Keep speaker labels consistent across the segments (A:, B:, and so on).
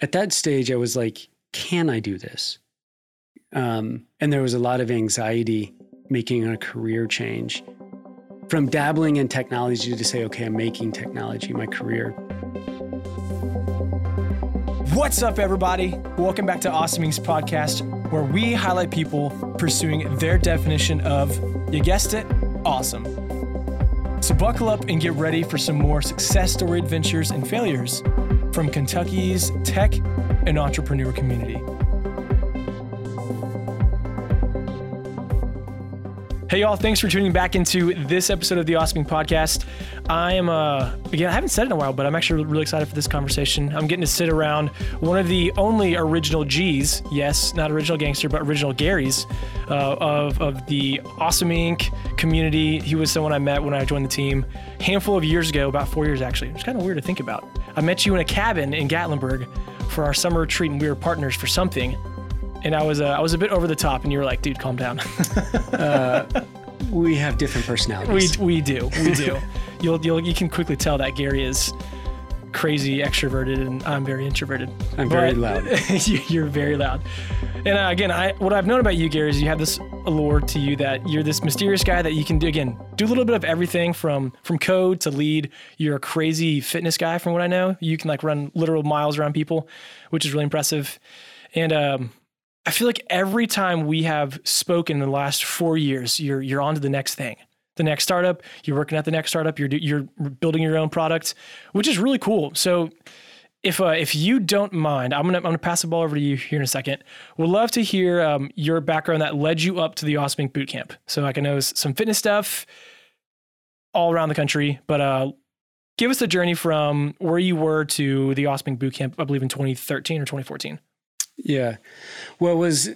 A: at that stage, I was like, can I do this? Um, and there was a lot of anxiety making a career change from dabbling in technology to say, okay, I'm making technology my career.
B: What's up, everybody? Welcome back to Awesome Inc.'s podcast, where we highlight people pursuing their definition of, you guessed it, awesome. So buckle up and get ready for some more success story adventures and failures from Kentucky's tech and entrepreneur community. Hey, y'all, thanks for tuning back into this episode of the Awesome Inc. podcast. I am, uh, again, I haven't said it in a while, but I'm actually really excited for this conversation. I'm getting to sit around one of the only original G's, yes, not original gangster, but original Gary's uh, of, of the Awesome Inc. community. He was someone I met when I joined the team a handful of years ago, about four years actually. It's kind of weird to think about. I met you in a cabin in Gatlinburg for our summer retreat, and we were partners for something and I was uh, I was a bit over the top, and you were like, "Dude, calm down."
A: uh, we have different personalities.
B: We we do we do. you'll you'll you can quickly tell that Gary is crazy extroverted, and I'm very introverted.
A: I'm very loud.
B: you're very loud. And uh, again, I what I've known about you, Gary, is you have this allure to you that you're this mysterious guy that you can do again do a little bit of everything from from code to lead. You're a crazy fitness guy, from what I know. You can like run literal miles around people, which is really impressive. And um, I feel like every time we have spoken in the last four years, you're you're on to the next thing, the next startup. You're working at the next startup. You're you're building your own product, which is really cool. So, if uh, if you don't mind, I'm gonna I'm gonna pass the ball over to you here in a second. We'd love to hear um, your background that led you up to the Awesome Inc. Bootcamp. So I can know some fitness stuff all around the country, but uh, give us the journey from where you were to the Awesome Inc. Bootcamp. I believe in 2013 or 2014.
A: Yeah. Well, it was,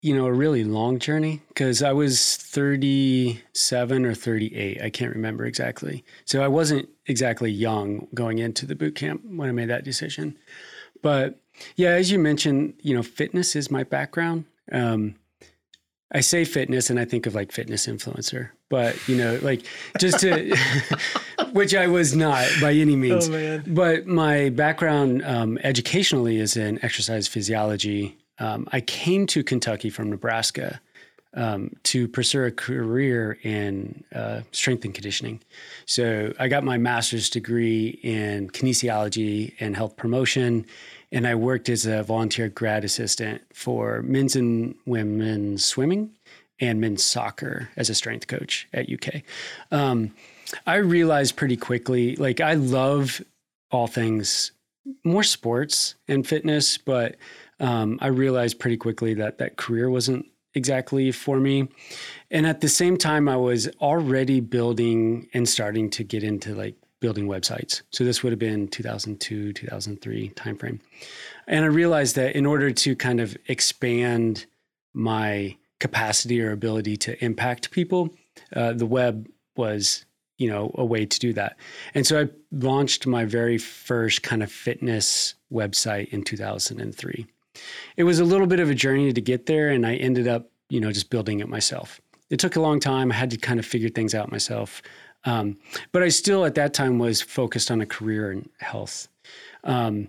A: you know, a really long journey because I was 37 or 38. I can't remember exactly. So I wasn't exactly young going into the boot camp when I made that decision. But yeah, as you mentioned, you know, fitness is my background. Um, I say fitness and I think of like fitness influencer, but you know, like just to, which I was not by any means. Oh, but my background um, educationally is in exercise physiology. Um, I came to Kentucky from Nebraska um, to pursue a career in uh, strength and conditioning. So I got my master's degree in kinesiology and health promotion and I worked as a volunteer grad assistant for men's and women's swimming and men's soccer as a strength coach at UK. Um, I realized pretty quickly, like I love all things more sports and fitness, but um, I realized pretty quickly that that career wasn't exactly for me. And at the same time, I was already building and starting to get into like building websites. So this would have been 2002, 2003 timeframe. And I realized that in order to kind of expand my capacity or ability to impact people, uh, the web was, you know, a way to do that. And so I launched my very first kind of fitness website in 2003. It was a little bit of a journey to get there, and I ended up, you know, just building it myself. It took a long time. I had to kind of figure things out myself. Um, but I still, at that time, was focused on a career in health. Um,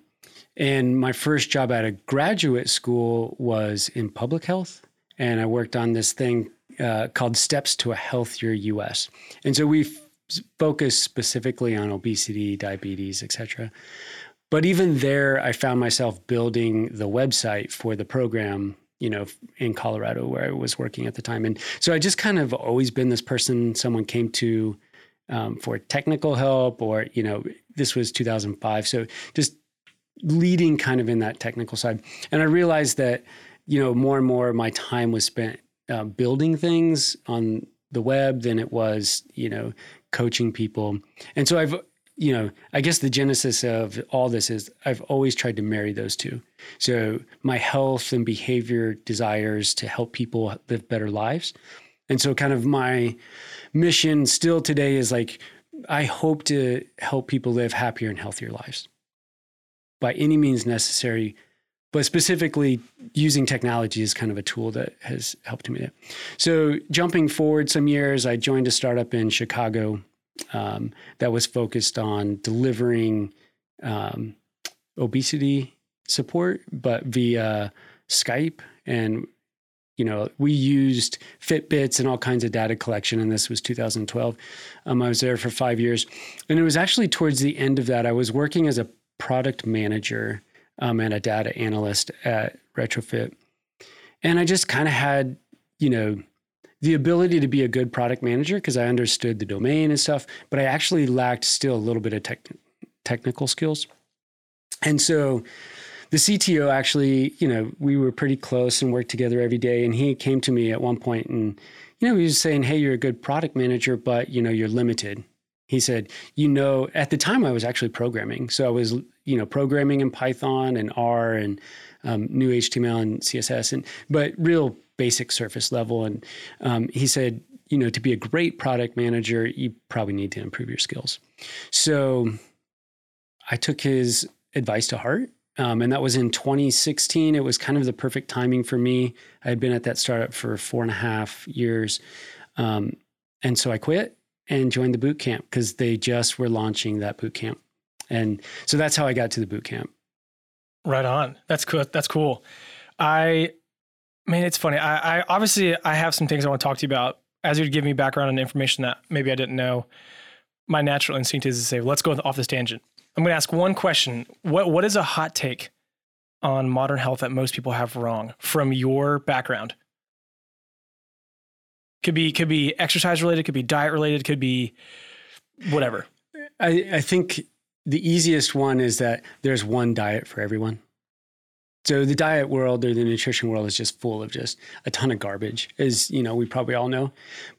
A: and my first job at a graduate school was in public health. And I worked on this thing uh, called Steps to a Healthier US. And so we f- specifically on obesity, diabetes, et cetera. But even there, I found myself building the website for the program you know, in Colorado where I was working at the time. And so I just kind of always been this person someone came to um, for technical help, or you know, this was 2005, so just leading kind of in that technical side. And I realized that you know more and more my time was spent uh, building things on the web than it was you know coaching people. And so I've you know, I guess the genesis of all this is I've always tried to marry those two. So my health and behavior desires to help people live better lives. And so kind of my mission still today is like I hope to help people live happier and healthier lives by any means necessary, but specifically using technology as kind of a tool that has helped me. So, jumping forward some years, I joined a startup in Chicago um, that was focused on delivering um, obesity support, but via Skype. And, you know, we used Fitbits and all kinds of data collection. And this was 2012. Um, I was there for five years. And it was actually towards the end of that, I was working as a product manager um, and a data analyst at Retrofit. And I just kind of had, you know, the ability to be a good product manager because I understood the domain and stuff, but I actually lacked still a little bit of tech, technical skills. And so the CTO actually, you know, we were pretty close and worked together every day. And he came to me at one point and, you know, he was saying, Hey, you're a good product manager, but, you know, you're limited. He said, you know, at the time I was actually programming. So I was, you know, programming in Python and R and um, new HTML and CSS, and but real basic surface level. And um, he said, you know, to be a great product manager, you probably need to improve your skills. So I took his advice to heart. Um, and that was in 2016. It was kind of the perfect timing for me. I had been at that startup for four and a half years. Um, and so I quit and joined the boot camp because they just were launching that boot camp. And so that's how I got to the boot camp.
B: Right on. That's cool. That's cool. I Man, it's funny. I, I obviously I have some things I want to talk to you about. As you give me background and information that maybe I didn't know, my natural instinct is to say, let's go off this tangent. I'm going to ask one question. What what is a hot take on modern health that most people have wrong from your background? Could be could be exercise related, could be diet related, could be whatever.
A: I, I think the easiest one is that there's one diet for everyone. So the diet world or the nutrition world is just full of just a ton of garbage, as you know, we probably all know.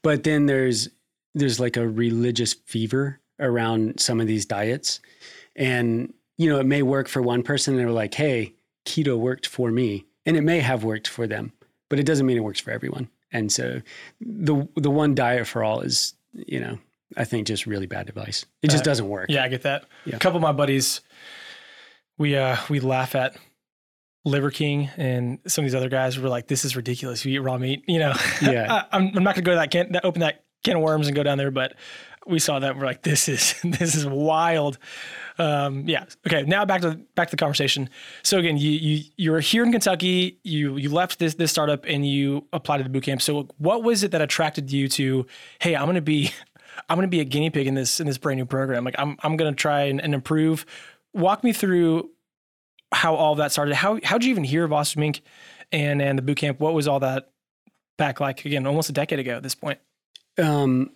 A: But then there's there's like a religious fever around some of these diets. And, you know, it may work for one person they're like, hey, keto worked for me. And it may have worked for them, but it doesn't mean it works for everyone. And so the the one diet for all is, you know, I think just really bad advice. It just uh, doesn't work.
B: Yeah, I get that. Yeah. A couple of my buddies, we uh we laugh at Liver King and some of these other guys were like, "This is ridiculous. You eat raw meat." You know, yeah. I, am not gonna go to that can that open that can of worms and go down there, but we saw that we're like, "This is this is wild." Um, yeah. Okay. Now back to back to the conversation. So again, you you you were here in Kentucky. You you left this this startup and you applied to the boot camp. So what was it that attracted you to? Hey, I'm gonna be I'm gonna be a guinea pig in this in this brand new program. Like I'm I'm gonna try and, and improve. Walk me through how all that started. How how'd you even hear of Awesome Inc. and and the boot camp? What was all that back like again, almost a decade ago at this point? Um,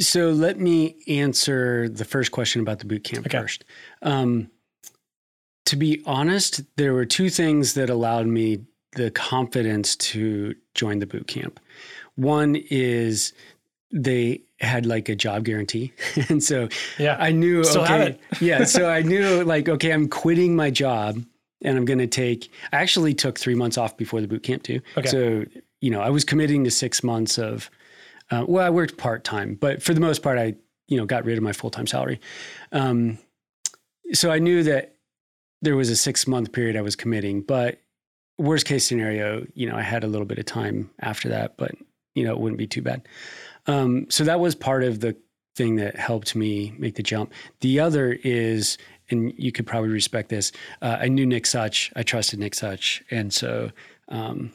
A: so let me answer the first question about the boot camp okay. first. Um, to be honest, there were two things that allowed me the confidence to join the boot camp. One is they had like a job guarantee. and so yeah, I knew, Still okay, yeah. So I knew like, okay, I'm quitting my job and I'm going to take, I actually took three months off before the boot camp too. Okay. So, you know, I was committing to six months of, uh, well, I worked part-time, but for the most part, I, you know, got rid of my full-time salary. Um, so I knew that there was a six month period I was committing, but worst case scenario, you know, I had a little bit of time after that, but you know, it wouldn't be too bad. Um, so that was part of the thing that helped me make the jump. The other is, and you could probably respect this. Uh, I knew Nick Such. I trusted Nick Such, and so um,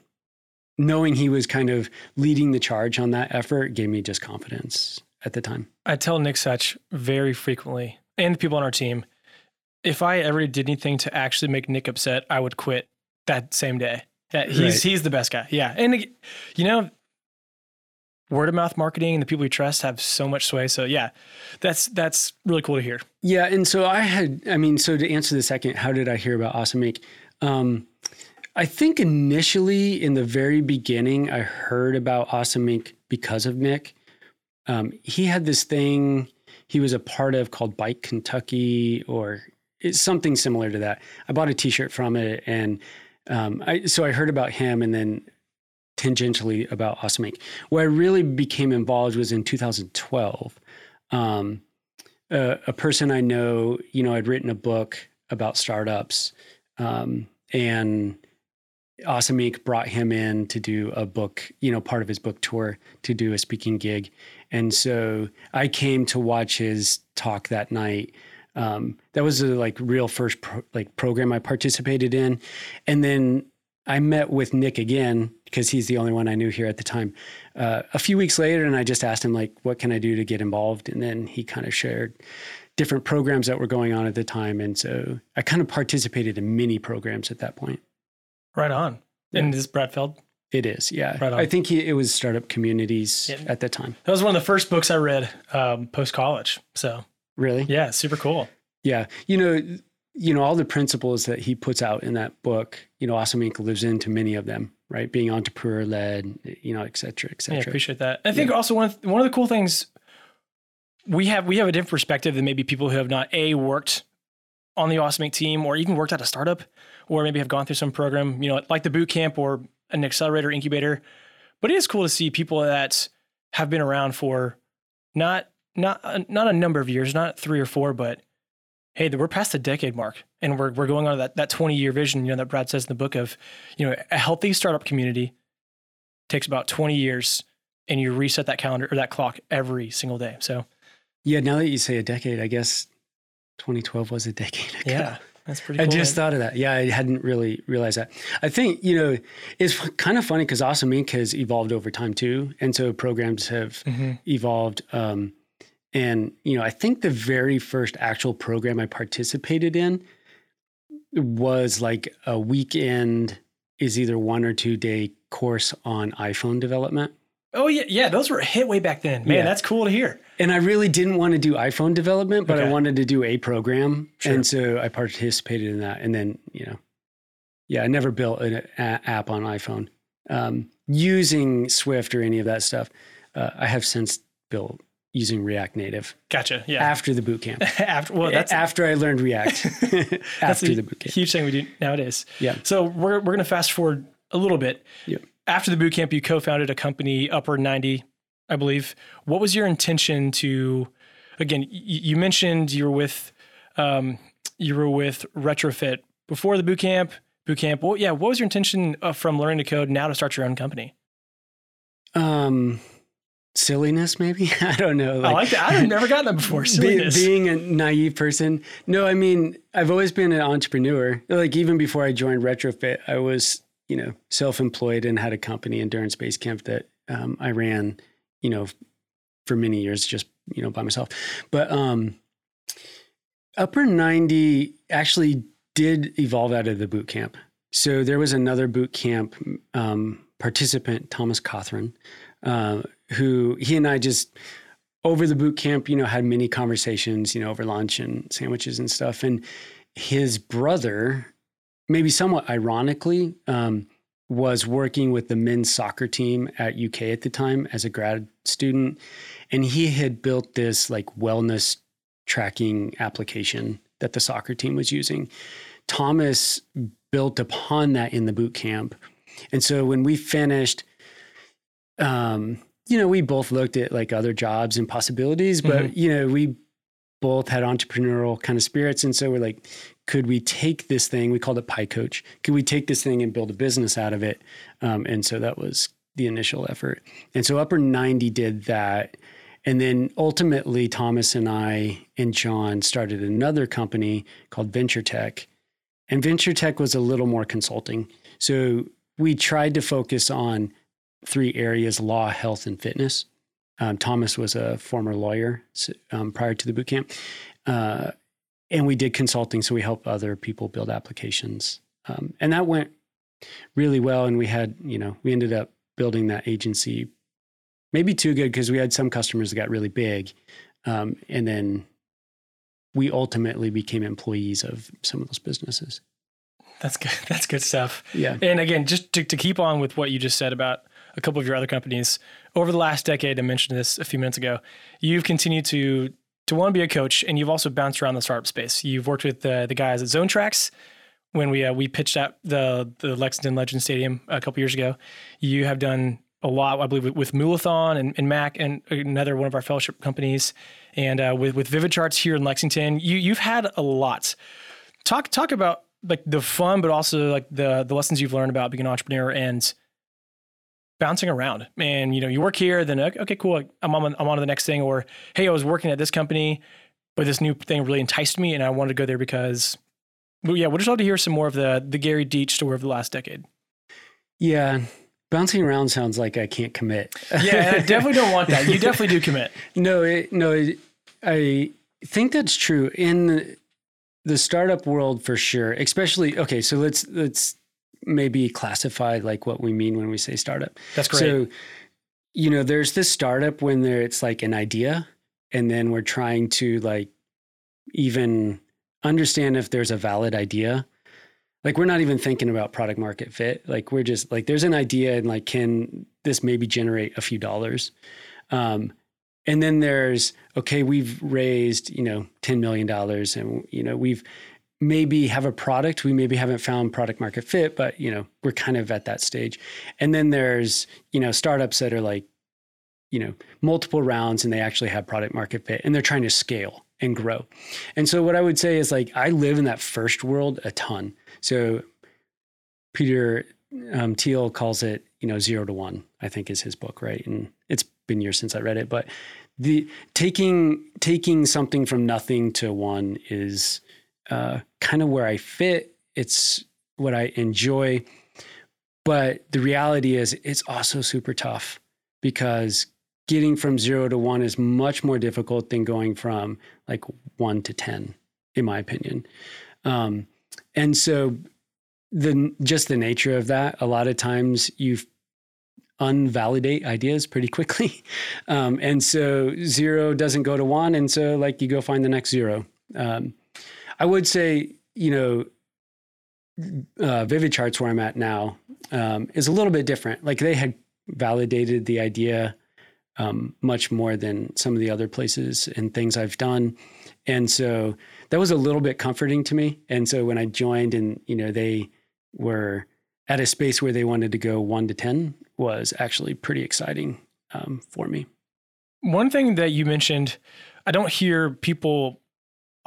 A: knowing he was kind of leading the charge on that effort gave me just confidence at the time.
B: I tell Nick Such very frequently, and the people on our team, if I ever did anything to actually make Nick upset, I would quit that same day. Yeah, he's right. he's the best guy. Yeah, and you know word of mouth marketing and the people you trust have so much sway. So yeah, that's that's really cool to hear.
A: Yeah, and so I had, I mean, so to answer the second, how did I hear about Awesome Inc? Um, I think initially in the very beginning, I heard about Awesome Inc because of Nick. Um, he had this thing he was a part of called Bike Kentucky or something similar to that. I bought a T-shirt from it, and um, I, so I heard about him, and then tangentially about Awesome Inc. Where I really became involved was in 2012. Um, a, a, person I know, you know, I'd written a book about startups, um, and Inc. brought him in to do a book, you know, part of his book tour to do a speaking gig. And so I came to watch his talk that night. Um, that was the like real first pro- like program I participated in, and then I met with Nick again because he's the only one I knew here at the time. Uh, a few weeks later, and I just asked him like, "What can I do to get involved?" And then he kind of shared different programs that were going on at the time, and so I kind of participated in many programs at that point.
B: Right on.
A: Yeah.
B: And this is Brad Feld.
A: It is, yeah.
B: Right on.
A: I think he, it was startup communities
B: Yeah.
A: at the time.
B: That was one of the first books I read um, post college. So
A: Really?
B: yeah, super cool.
A: Yeah. You know, you know, all the principles that he puts out in that book, you know, Awesome Inc. lives into many of them, right? Being entrepreneur led, you know, et cetera, et
B: Yeah,
A: cetera.
B: appreciate that. I think also one of, one of the cool things we have we have a different perspective than maybe people who have not a worked on the Awesome Inc. team or even worked at a startup or maybe have gone through some program, you know, like the boot camp or an accelerator incubator. But it is cool to see people that have been around for not not not a number of years, not three or four, but hey, we're past the decade mark and we're we're going on that that 20 year vision, you know, that Brad says in the book of, you know, a healthy startup community takes about 20 years and you reset that calendar or that clock every single day. So
A: Yeah. Now that you say a decade, I guess 2012 was a decade ago.
B: yeah, that's pretty cool, I
A: just
B: man.
A: thought of that. Yeah, I hadn't really realized that. I think, you know, it's kind of funny because Awesome Inc. has evolved over time too. And so programs have
B: Mhm.
A: evolved. Um, and, you know, I think the very first actual program I participated in was like a weekend, is either one or two day course on iPhone development.
B: Oh yeah, yeah, those were a hit way back then. Man,
A: Yeah.
B: that's cool to hear.
A: And I really didn't want to do iPhone development, but I wanted to do a program.
B: Sure.
A: And so I participated in that. And then, you know, yeah, I never built an a- app on iPhone um, using Swift or any of that stuff. Uh, I have since built using React Native
B: Gotcha. Yeah.
A: after the boot camp.
B: After well, that's
A: after I learned React after
B: a
A: the boot camp.
B: huge thing we do nowadays.
A: Yeah.
B: So we're we're gonna fast forward a little bit.
A: Yep.
B: After the boot camp, you co-founded a company, Upper 90, I believe. What was your intention to? Again, you mentioned you were with um, you were with Retrofit before the boot camp. Boot camp. Well, yeah. What was your intention uh, from learning to code now to start your own company?
A: Um, silliness, maybe? I don't know.
B: I like that. I've never gotten that before.
A: Be- being a naive person. No, I mean, I've always been an entrepreneur. Like even before I joined Retrofit, I was, you know, self-employed and had a company, Endurance Base Camp, that um, I ran, you know, for many years, just you know, by myself. But um, Upper 90 actually did evolve out of the boot camp. So there was another boot camp um, participant, Thomas Cothran, uh, who he and I just over the boot camp, you know, had many conversations, you know, over lunch and sandwiches and stuff. And his brother, maybe somewhat ironically, um, was working with the men's soccer team at UK at the time as a grad student. And he had built this like wellness tracking application that the soccer team was using. Thomas built upon that in the boot camp. And so when we finished, um, you know, we both looked at like other jobs and possibilities, but
B: Mhm.
A: you know, we both had entrepreneurial kind of spirits. And so we're like, could we take this thing? We called it Pie Coach. Could we take this thing and build a business out of it? Um, and so that was the initial effort. And so Upper 90 did that. And then ultimately, Thomas and I and John started another company called Venture Tech. And Venture Tech was a little more consulting. So we tried to focus on three areas law, health, and fitness. Um, Thomas was a former lawyer um, prior to the boot camp. Uh, and we did consulting. So we helped other people build applications. Um, and that went really well. And we had, you know, we ended up building that agency maybe too good because we had some customers that got really big. Um, and then we ultimately became employees of some of those businesses.
B: That's good. That's good stuff.
A: Yeah.
B: And again, just to, to keep on with what you just said about a couple of your other companies, over the last decade, I mentioned this a few minutes ago, you've continued to to want to be a coach, and you've also bounced around the startup space. You've worked with the the guys at Zone Tracks when we uh, we pitched out the the Lexington Legend Stadium a couple years ago. You have done a lot, I believe, with, with Mulathon and, and Mac and another one of our fellowship companies, and uh, with with Vivid Charts here in Lexington. You you've had a lot. Talk talk about like the fun, but also like the the lessons you've learned about being an entrepreneur and bouncing around. And you know, you work here, then okay, cool. I'm on I'm on to the next thing. Or hey, I was working at this company, but this new thing really enticed me, and I wanted to go there because, well, yeah, we'd just love to hear some more of the the Gary Deach story of the last decade.
A: Yeah, bouncing around sounds like I can't commit.
B: Yeah, I definitely don't want that. You definitely do commit.
A: no, it, no, it, I think that's true in the startup world for sure. Especially okay, so let's let's maybe classify like what we mean when we say startup.
B: That's great.
A: So, you know, there's this startup when there it's like an idea, and then we're trying to like even understand if there's a valid idea like we're not even thinking about product market fit like we're just like there's an idea and like can this maybe generate a few dollars um, and then there's okay we've raised you know 10 million dollars and you know we've maybe have a product. We maybe haven't found product market fit but you know we're kind of at that stage. And then there's you know startups that are like you know multiple rounds and they actually have product market fit and they're trying to scale and grow. And so what i would say is like i live in that first world a ton. So peter um, thiel calls it you know zero to one i think is his book right? And it's been years since i read it but the taking taking something from nothing to one is uh, kind of where i fit it's what i enjoy but the reality is it's also super tough because getting from zero to one is much more difficult than going from like one to 10, in my opinion. Um, and so the just the nature of that, a lot of times you unvalidate ideas pretty quickly. Um, and so zero doesn't go to one. And so like you go find the next zero. Um, I would say, you know, uh, Vivid Charts, where I'm at now, um, is a little bit different. Like they had validated the idea um, much more than some of the other places and things I've done. And so that was a little bit comforting to me. And so when I joined and, you know, they were at a space where they wanted to go one to 10 was actually pretty exciting um, for me.
B: One thing that you mentioned, I don't hear people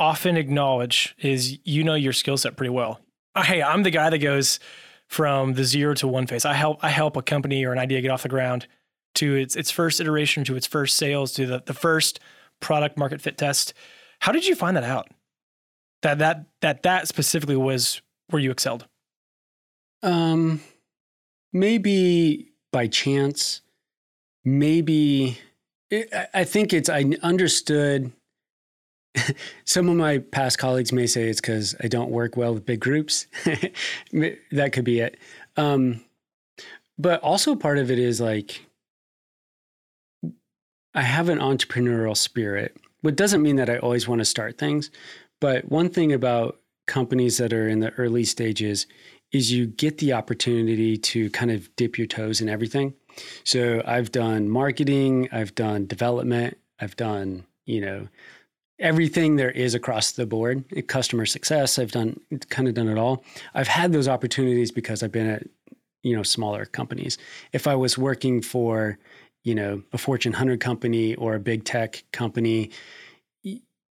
B: often acknowledge is you know your skill set pretty well. Uh, hey, I'm the guy that goes from the zero to one phase. I help I help a company or an idea get off the ground to its its first iteration, to its first sales, to the, the first product market fit test. How did you find that out? That that that that specifically was where you excelled?
A: Um maybe by chance. Maybe it, I think it's I understood some of my past colleagues may say it's because I don't work well with big groups. that could be it. Um, but also part of it is like I have an entrepreneurial spirit, which doesn't mean that I always want to start things. But one thing about companies that are in the early stages is you get the opportunity to kind of dip your toes in everything. So I've done marketing, I've done development, I've done, you know, everything there is across the board. Customer success, I've done kind of done it all. I've had those opportunities because I've been at, you know, smaller companies. If I was working for you know, a Fortune 100 company or a big tech company,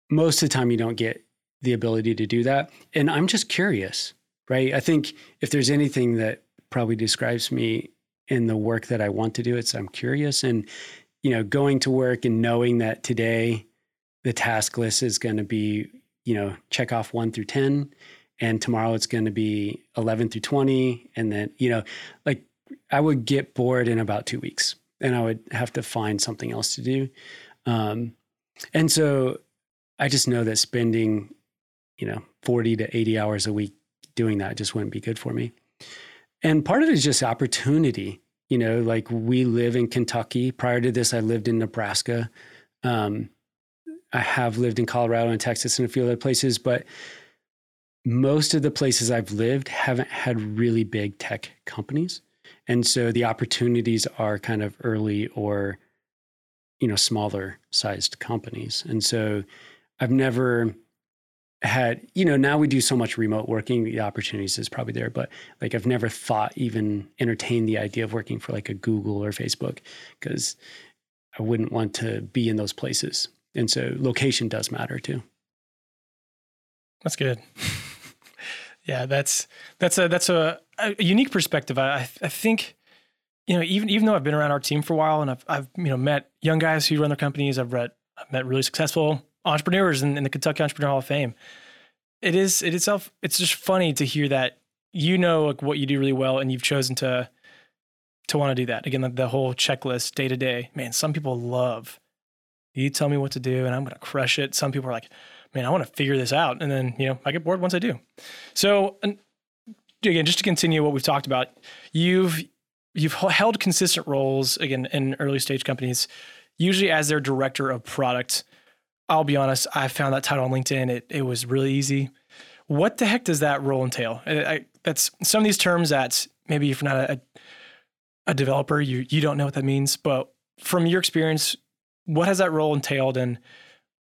A: most of the time you don't get the ability to do that. And I'm just curious, right? I think if there's anything that probably describes me in the work that I want to do, it's I'm curious and, you know, going to work and knowing that today the task list is going to be, you know, check off one through 10 and tomorrow it's going to be 11 through 20 and then you know like i would get bored in about two weeks and I would have to find something else to do. Um, and so I just know that spending, you know, 40 to 80 hours a week doing that just wouldn't be good for me. And part of it is just opportunity. You know, like we live in Kentucky. Prior to this, I lived in Nebraska. Um, I have lived in Colorado and Texas and a few other places, but most of the places I've lived haven't had really big tech companies. And so the opportunities are kind of early or, you know, smaller sized companies. And so I've never had, you know, now we do so much remote working, the opportunities is probably there, but like I've never thought even entertained the idea of working for like a Google or Facebook because I wouldn't want to be in those places. And so location does matter too.
B: That's good. yeah, that's that's a that's a a unique perspective. I, I think, you know, even even though I've been around our team for a while and I've I've you know met young guys who run their companies, I've read I've met really successful entrepreneurs in, in the Kentucky Entrepreneur Hall of Fame. It is it itself. It's just funny to hear that you know like what you do really well, and you've chosen to to want to do that. Again, the, the whole checklist day to day. Man, some people love you tell me what to do, and I'm going to crush it. Some people are like, man, I want to figure this out, and then you know I get bored once I do. So again, just to continue what we've talked about, you've you've held consistent roles again in early stage companies, usually as their director of product. I'll be honest, I found that title on LinkedIn. It it was really easy. What the heck does that role entail? I, I, that's some of these terms that maybe if you're not a, a developer, you you don't know what that means. But from your experience, what has that role entailed, and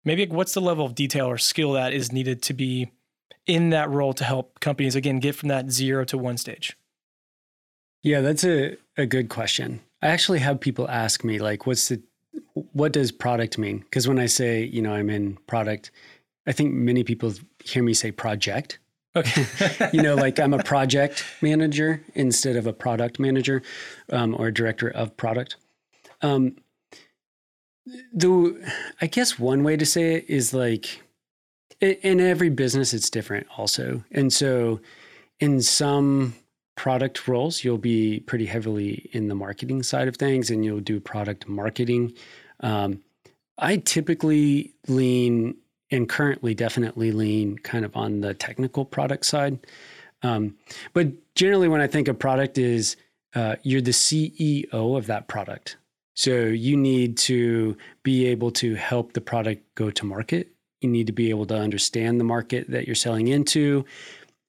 B: maybe what's the level of detail or skill that is needed to be in that role to help companies again get from that zero to one stage?
A: Yeah, that's a, a good question. I actually have people ask me like, what's the what does product mean? Because when I say, you know, I'm in product, I think many people hear me say project. Okay. you know, like I'm a project manager instead of a product manager um, or a director of product. Um, the I guess one way to say it is like in every business it's different also. And so in some product roles, you'll be pretty heavily in the marketing side of things and you'll do product marketing. Um, I typically lean and currently definitely lean kind of on the technical product side. Um, but generally, when I think of product, is uh, you're the CEO of that product. So you need to be able to help the product go to market. You need to be able to understand the market that you're selling into.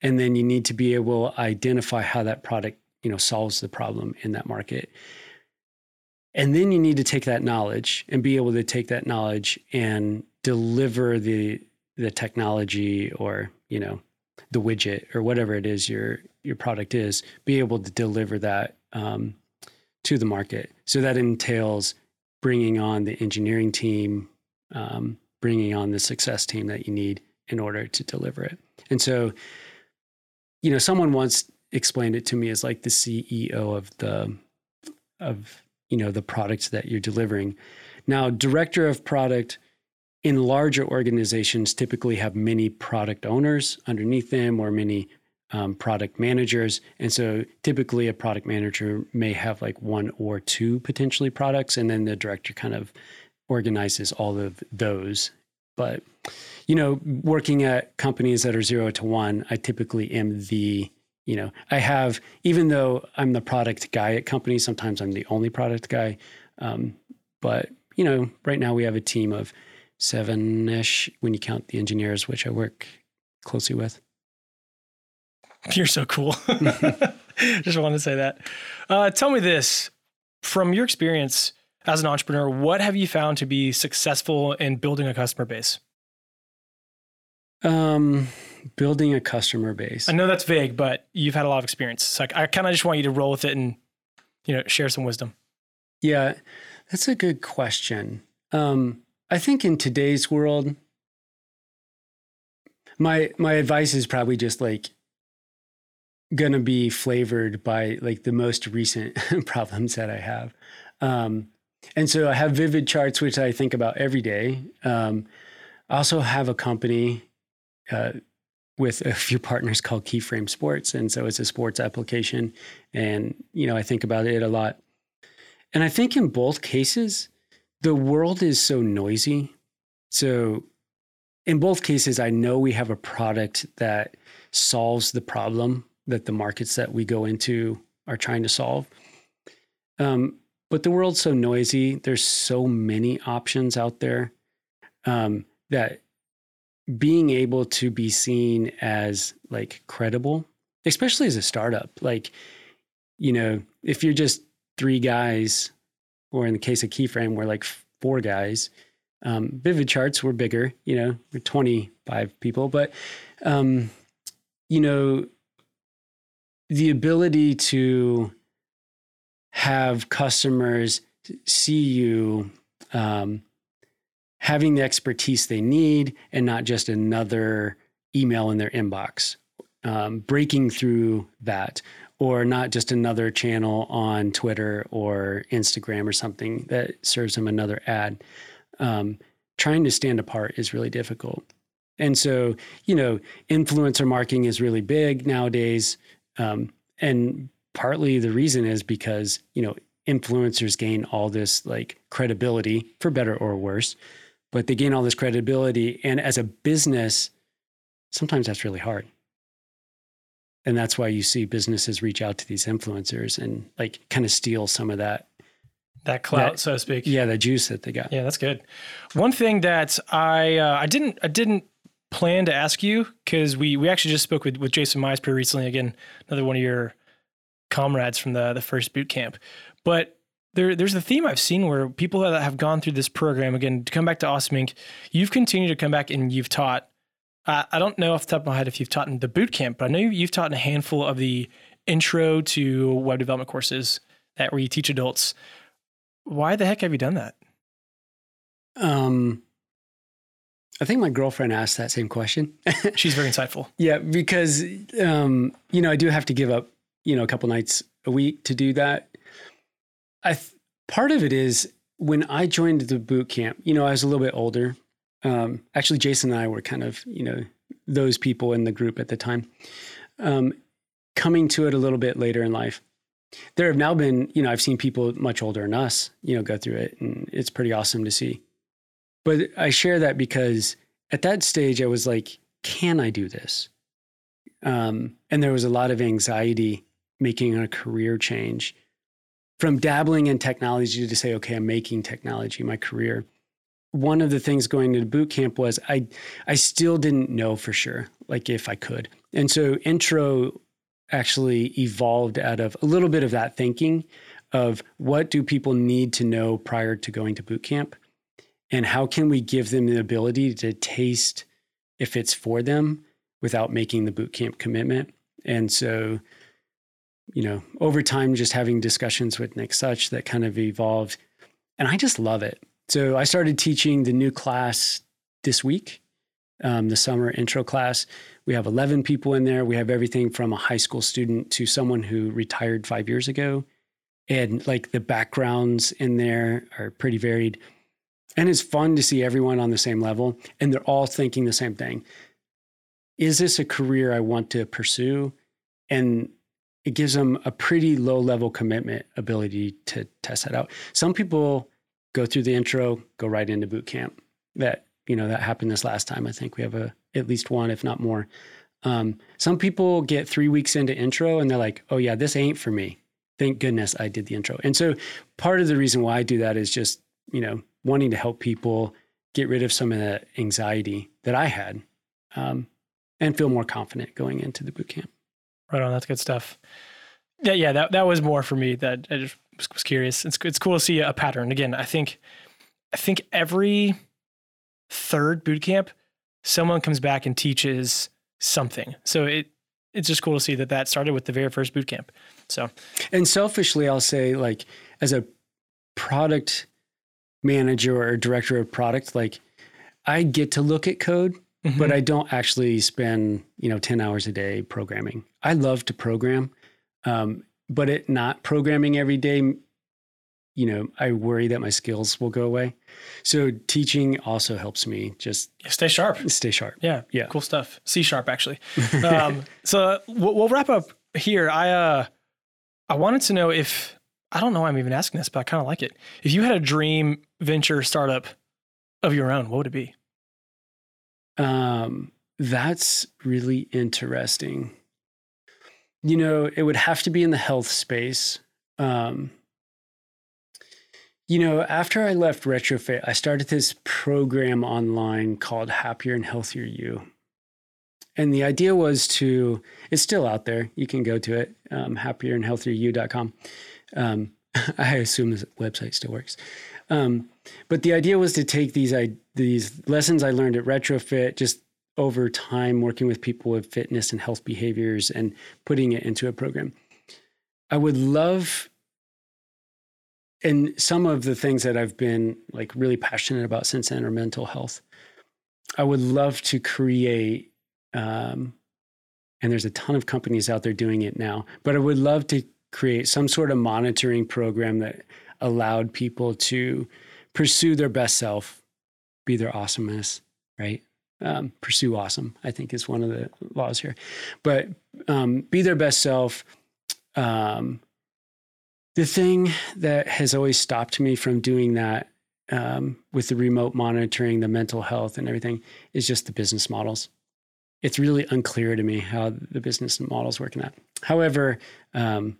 A: And then you need to be able to identify how that product, you know, solves the problem in that market. And then you need to take that knowledge and be able to take that knowledge and deliver the the technology or, you know, the widget or whatever it is your your product is, be able to deliver that um, to the market. So that entails bringing on the engineering team, um, bringing on the success team that you need in order to deliver it. And so, you know, someone once explained it to me as like the CEO of the of you know the products that you're delivering. Now, director of product in larger organizations typically have many product owners underneath them or many um, product managers. And so typically a product manager may have like one or two potentially products, and then the director kind of organizes all of those. But, you know, working at companies that are zero to one, I typically am the, you know, I have, even though I'm the product guy at companies, sometimes I'm the only product guy. Um, but, you know, right now we have a team of seven ish when you count the engineers, which I work closely with.
B: You're so cool. Just wanted to say that. Uh, tell me this from your experience as an entrepreneur, what have you found to be successful in building a customer base?
A: Um, building a customer base.
B: I know that's vague, but you've had a lot of experience. So I, I kind of just want you to roll with it and, you know, share some wisdom.
A: Yeah, that's a good question. Um, I think in today's world, my my advice is probably just like gonna be flavored by like the most recent problems that I have. Um, and so I have vivid charts, which I think about every day. Um, I also have a company uh, with a few partners called Keyframe Sports, and so it's a sports application, and you know I think about it a lot. And I think in both cases, the world is so noisy. So in both cases, I know we have a product that solves the problem that the markets that we go into are trying to solve. Um, but the world's so noisy. There's so many options out there um, that being able to be seen as like credible, especially as a startup, like, you know, if you're just three guys, or in the case of Keyframe, we're like four guys. Um, Vivid charts were bigger, you know, we're 25 people, but, um, you know, the ability to have customers see you um, having the expertise they need and not just another email in their inbox, um, breaking through that, or not just another channel on Twitter or Instagram or something that serves them another ad. Um, trying to stand apart is really difficult. And so, you know, influencer marketing is really big nowadays. Um, and partly the reason is because, you know, influencers gain all this like credibility for better or worse, but they gain all this credibility. And as a business, sometimes that's really hard. And that's why you see businesses reach out to these influencers and like kind of steal some of that
B: that clout,
A: that,
B: so to speak.
A: Yeah, the juice that they got.
B: Yeah, that's good. One thing that I uh, I didn't I didn't plan to ask you because we we actually just spoke with with Jason Mize pretty recently. Again, another one of your comrades from the the first boot camp. But there there's a theme I've seen where people that have gone through this program again to come back to Awesome Inc. You've continued to come back and you've taught. Uh, I don't know off the top of my head if you've taught in the boot camp, but I know you've taught in a handful of the intro to web development courses that where you teach adults. Why the heck have you done that?
A: Um, I think my girlfriend asked that same question.
B: She's very insightful.
A: Yeah, because um, you know I do have to give up you know a couple nights a week to do that. I th- part of it is when I joined the boot camp. You know, I was a little bit older. Um, actually, Jason and I were kind of you know those people in the group at the time. Um, coming to it a little bit later in life, there have now been you know I've seen people much older than us you know go through it, and it's pretty awesome to see. But I share that because at that stage, I was like, can I do this? Um, and there was a lot of anxiety making a career change from dabbling in technology to say, okay, I'm making technology my career. One of the things going to boot camp was I, I still didn't know for sure, like if I could. And so intro actually evolved out of a little bit of that thinking of what do people need to know prior to going to boot camp and how can we give them the ability to taste if it's for them without making the boot camp commitment? And so you know over time just having discussions with nick such that kind of evolved and i just love it. So i started teaching the new class this week um, the summer intro class. We have 11 people in there. We have everything from a high school student to someone who retired five years ago. And like the backgrounds in there are pretty varied and it's fun to see everyone on the same level and they're all thinking the same thing. Is this a career I want to pursue? And it gives them a pretty low level commitment ability to test that out. Some people go through the intro, go right into boot camp. That, you know, that happened this last time. I think we have a at least one, if not more. Um, some people get three weeks into intro and they're like, oh yeah, this ain't for me. Thank goodness I did the intro. And so part of the reason why I do that is just, you know, wanting to help people get rid of some of the anxiety that I had um, and feel more confident going into the boot camp.
B: Right on. That's good stuff. Yeah, yeah, that, that was more for me that I just was, was curious. It's, it's cool to see a pattern. Again, I think, I think every third boot camp, someone comes back and teaches something. So it, it's just cool to see that that started with the very first boot camp. So,
A: and selfishly, I'll say like as a product manager or director of product, like I get to look at code, mm-hmm. but I don't actually spend, you know, 10 hours a day programming. I love to program. Um, but it not programming every day, you know, I worry that my skills will go away. So teaching also helps me just
B: stay sharp.
A: Stay sharp.
B: Yeah. Yeah. Cool stuff. C sharp actually. um, so we'll, we'll wrap up here. I, uh, I wanted to know if I don't know why I'm even asking this, but I kind of like it. If you had a dream venture startup of your own, what would it be?
A: Um, that's really interesting. You know, it would have to be in the health space. Um, you know, after I left Retrofit, I started this program online called Happier and Healthier You. And the idea was to, it's still out there. You can go to it, um, happierandhealthieryou.com. Um, I assume this website still works. Um, but the idea was to take these I, these lessons I learned at Retrofit, just over time working with people with fitness and health behaviors, and putting it into a program. I would love, and some of the things that I've been like really passionate about since then are mental health. I would love to create, um, and there's a ton of companies out there doing it now, but I would love to create some sort of monitoring program that allowed people to pursue their best self be their awesomeness, right? Um, pursue awesome, I think is one of the laws here. But um, be their best self. Um, the thing that has always stopped me from doing that um, with the remote monitoring, the mental health, and everything is just the business models. It's really unclear to me how the business models work in that. However, um,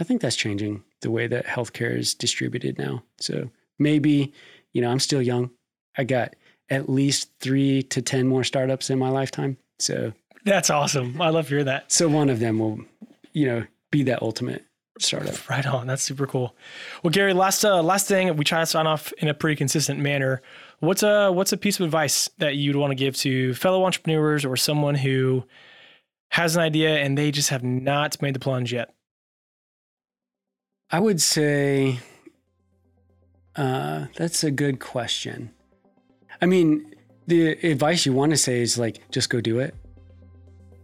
A: I think that's changing the way that healthcare is distributed now. So maybe, you know, I'm still young. I got at least three to 10 more startups in my lifetime. So
B: that's awesome. I love to hear that.
A: So one of them will, you know, be that ultimate startup.
B: Right on. That's super cool. Well, Gary, last uh, last thing we try to sign off in a pretty consistent manner. What's a what's a piece of advice that you'd want to give to fellow entrepreneurs or someone who has an idea and they just have not made the plunge yet?
A: I would say uh, that's a good question. I mean, the advice you want to say is like, just go do it.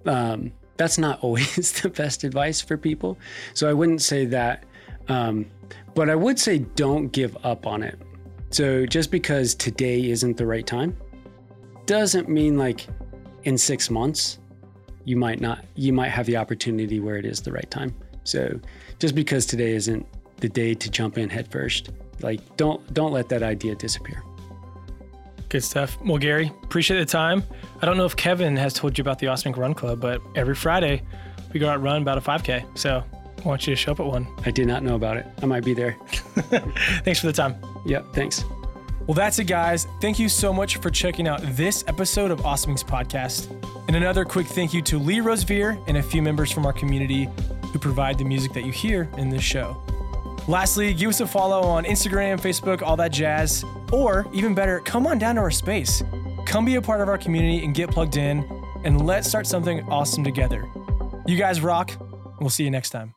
A: Um, that's not always the best advice for people. So I wouldn't say that. Um, but I would say don't give up on it. So just because today isn't the right time doesn't mean like in six months you might not you might have the opportunity where it is the right time. So just because today isn't the day to jump in headfirst, like don't don't let that idea disappear.
B: Good stuff. Well, Gary, appreciate the time. I don't know if Kevin has told you about the Awesome Run Club, but every Friday we go out run about a 5K. So I want you to show up at one.
A: I did not know about it. I might be there.
B: thanks for the time.
A: Yeah, thanks.
B: Well, that's it, guys. Thank you so much for checking out this episode of Awesome Inc's Podcast. And another quick thank you to Lee Rosevere and a few members from our community who provide the music that you hear in this show. Lastly, give us a follow on Instagram, Facebook, all that jazz. Or even better, come on down to our space. Come be a part of our community and get plugged in, and let's start something awesome together. You guys rock. We'll see you next time.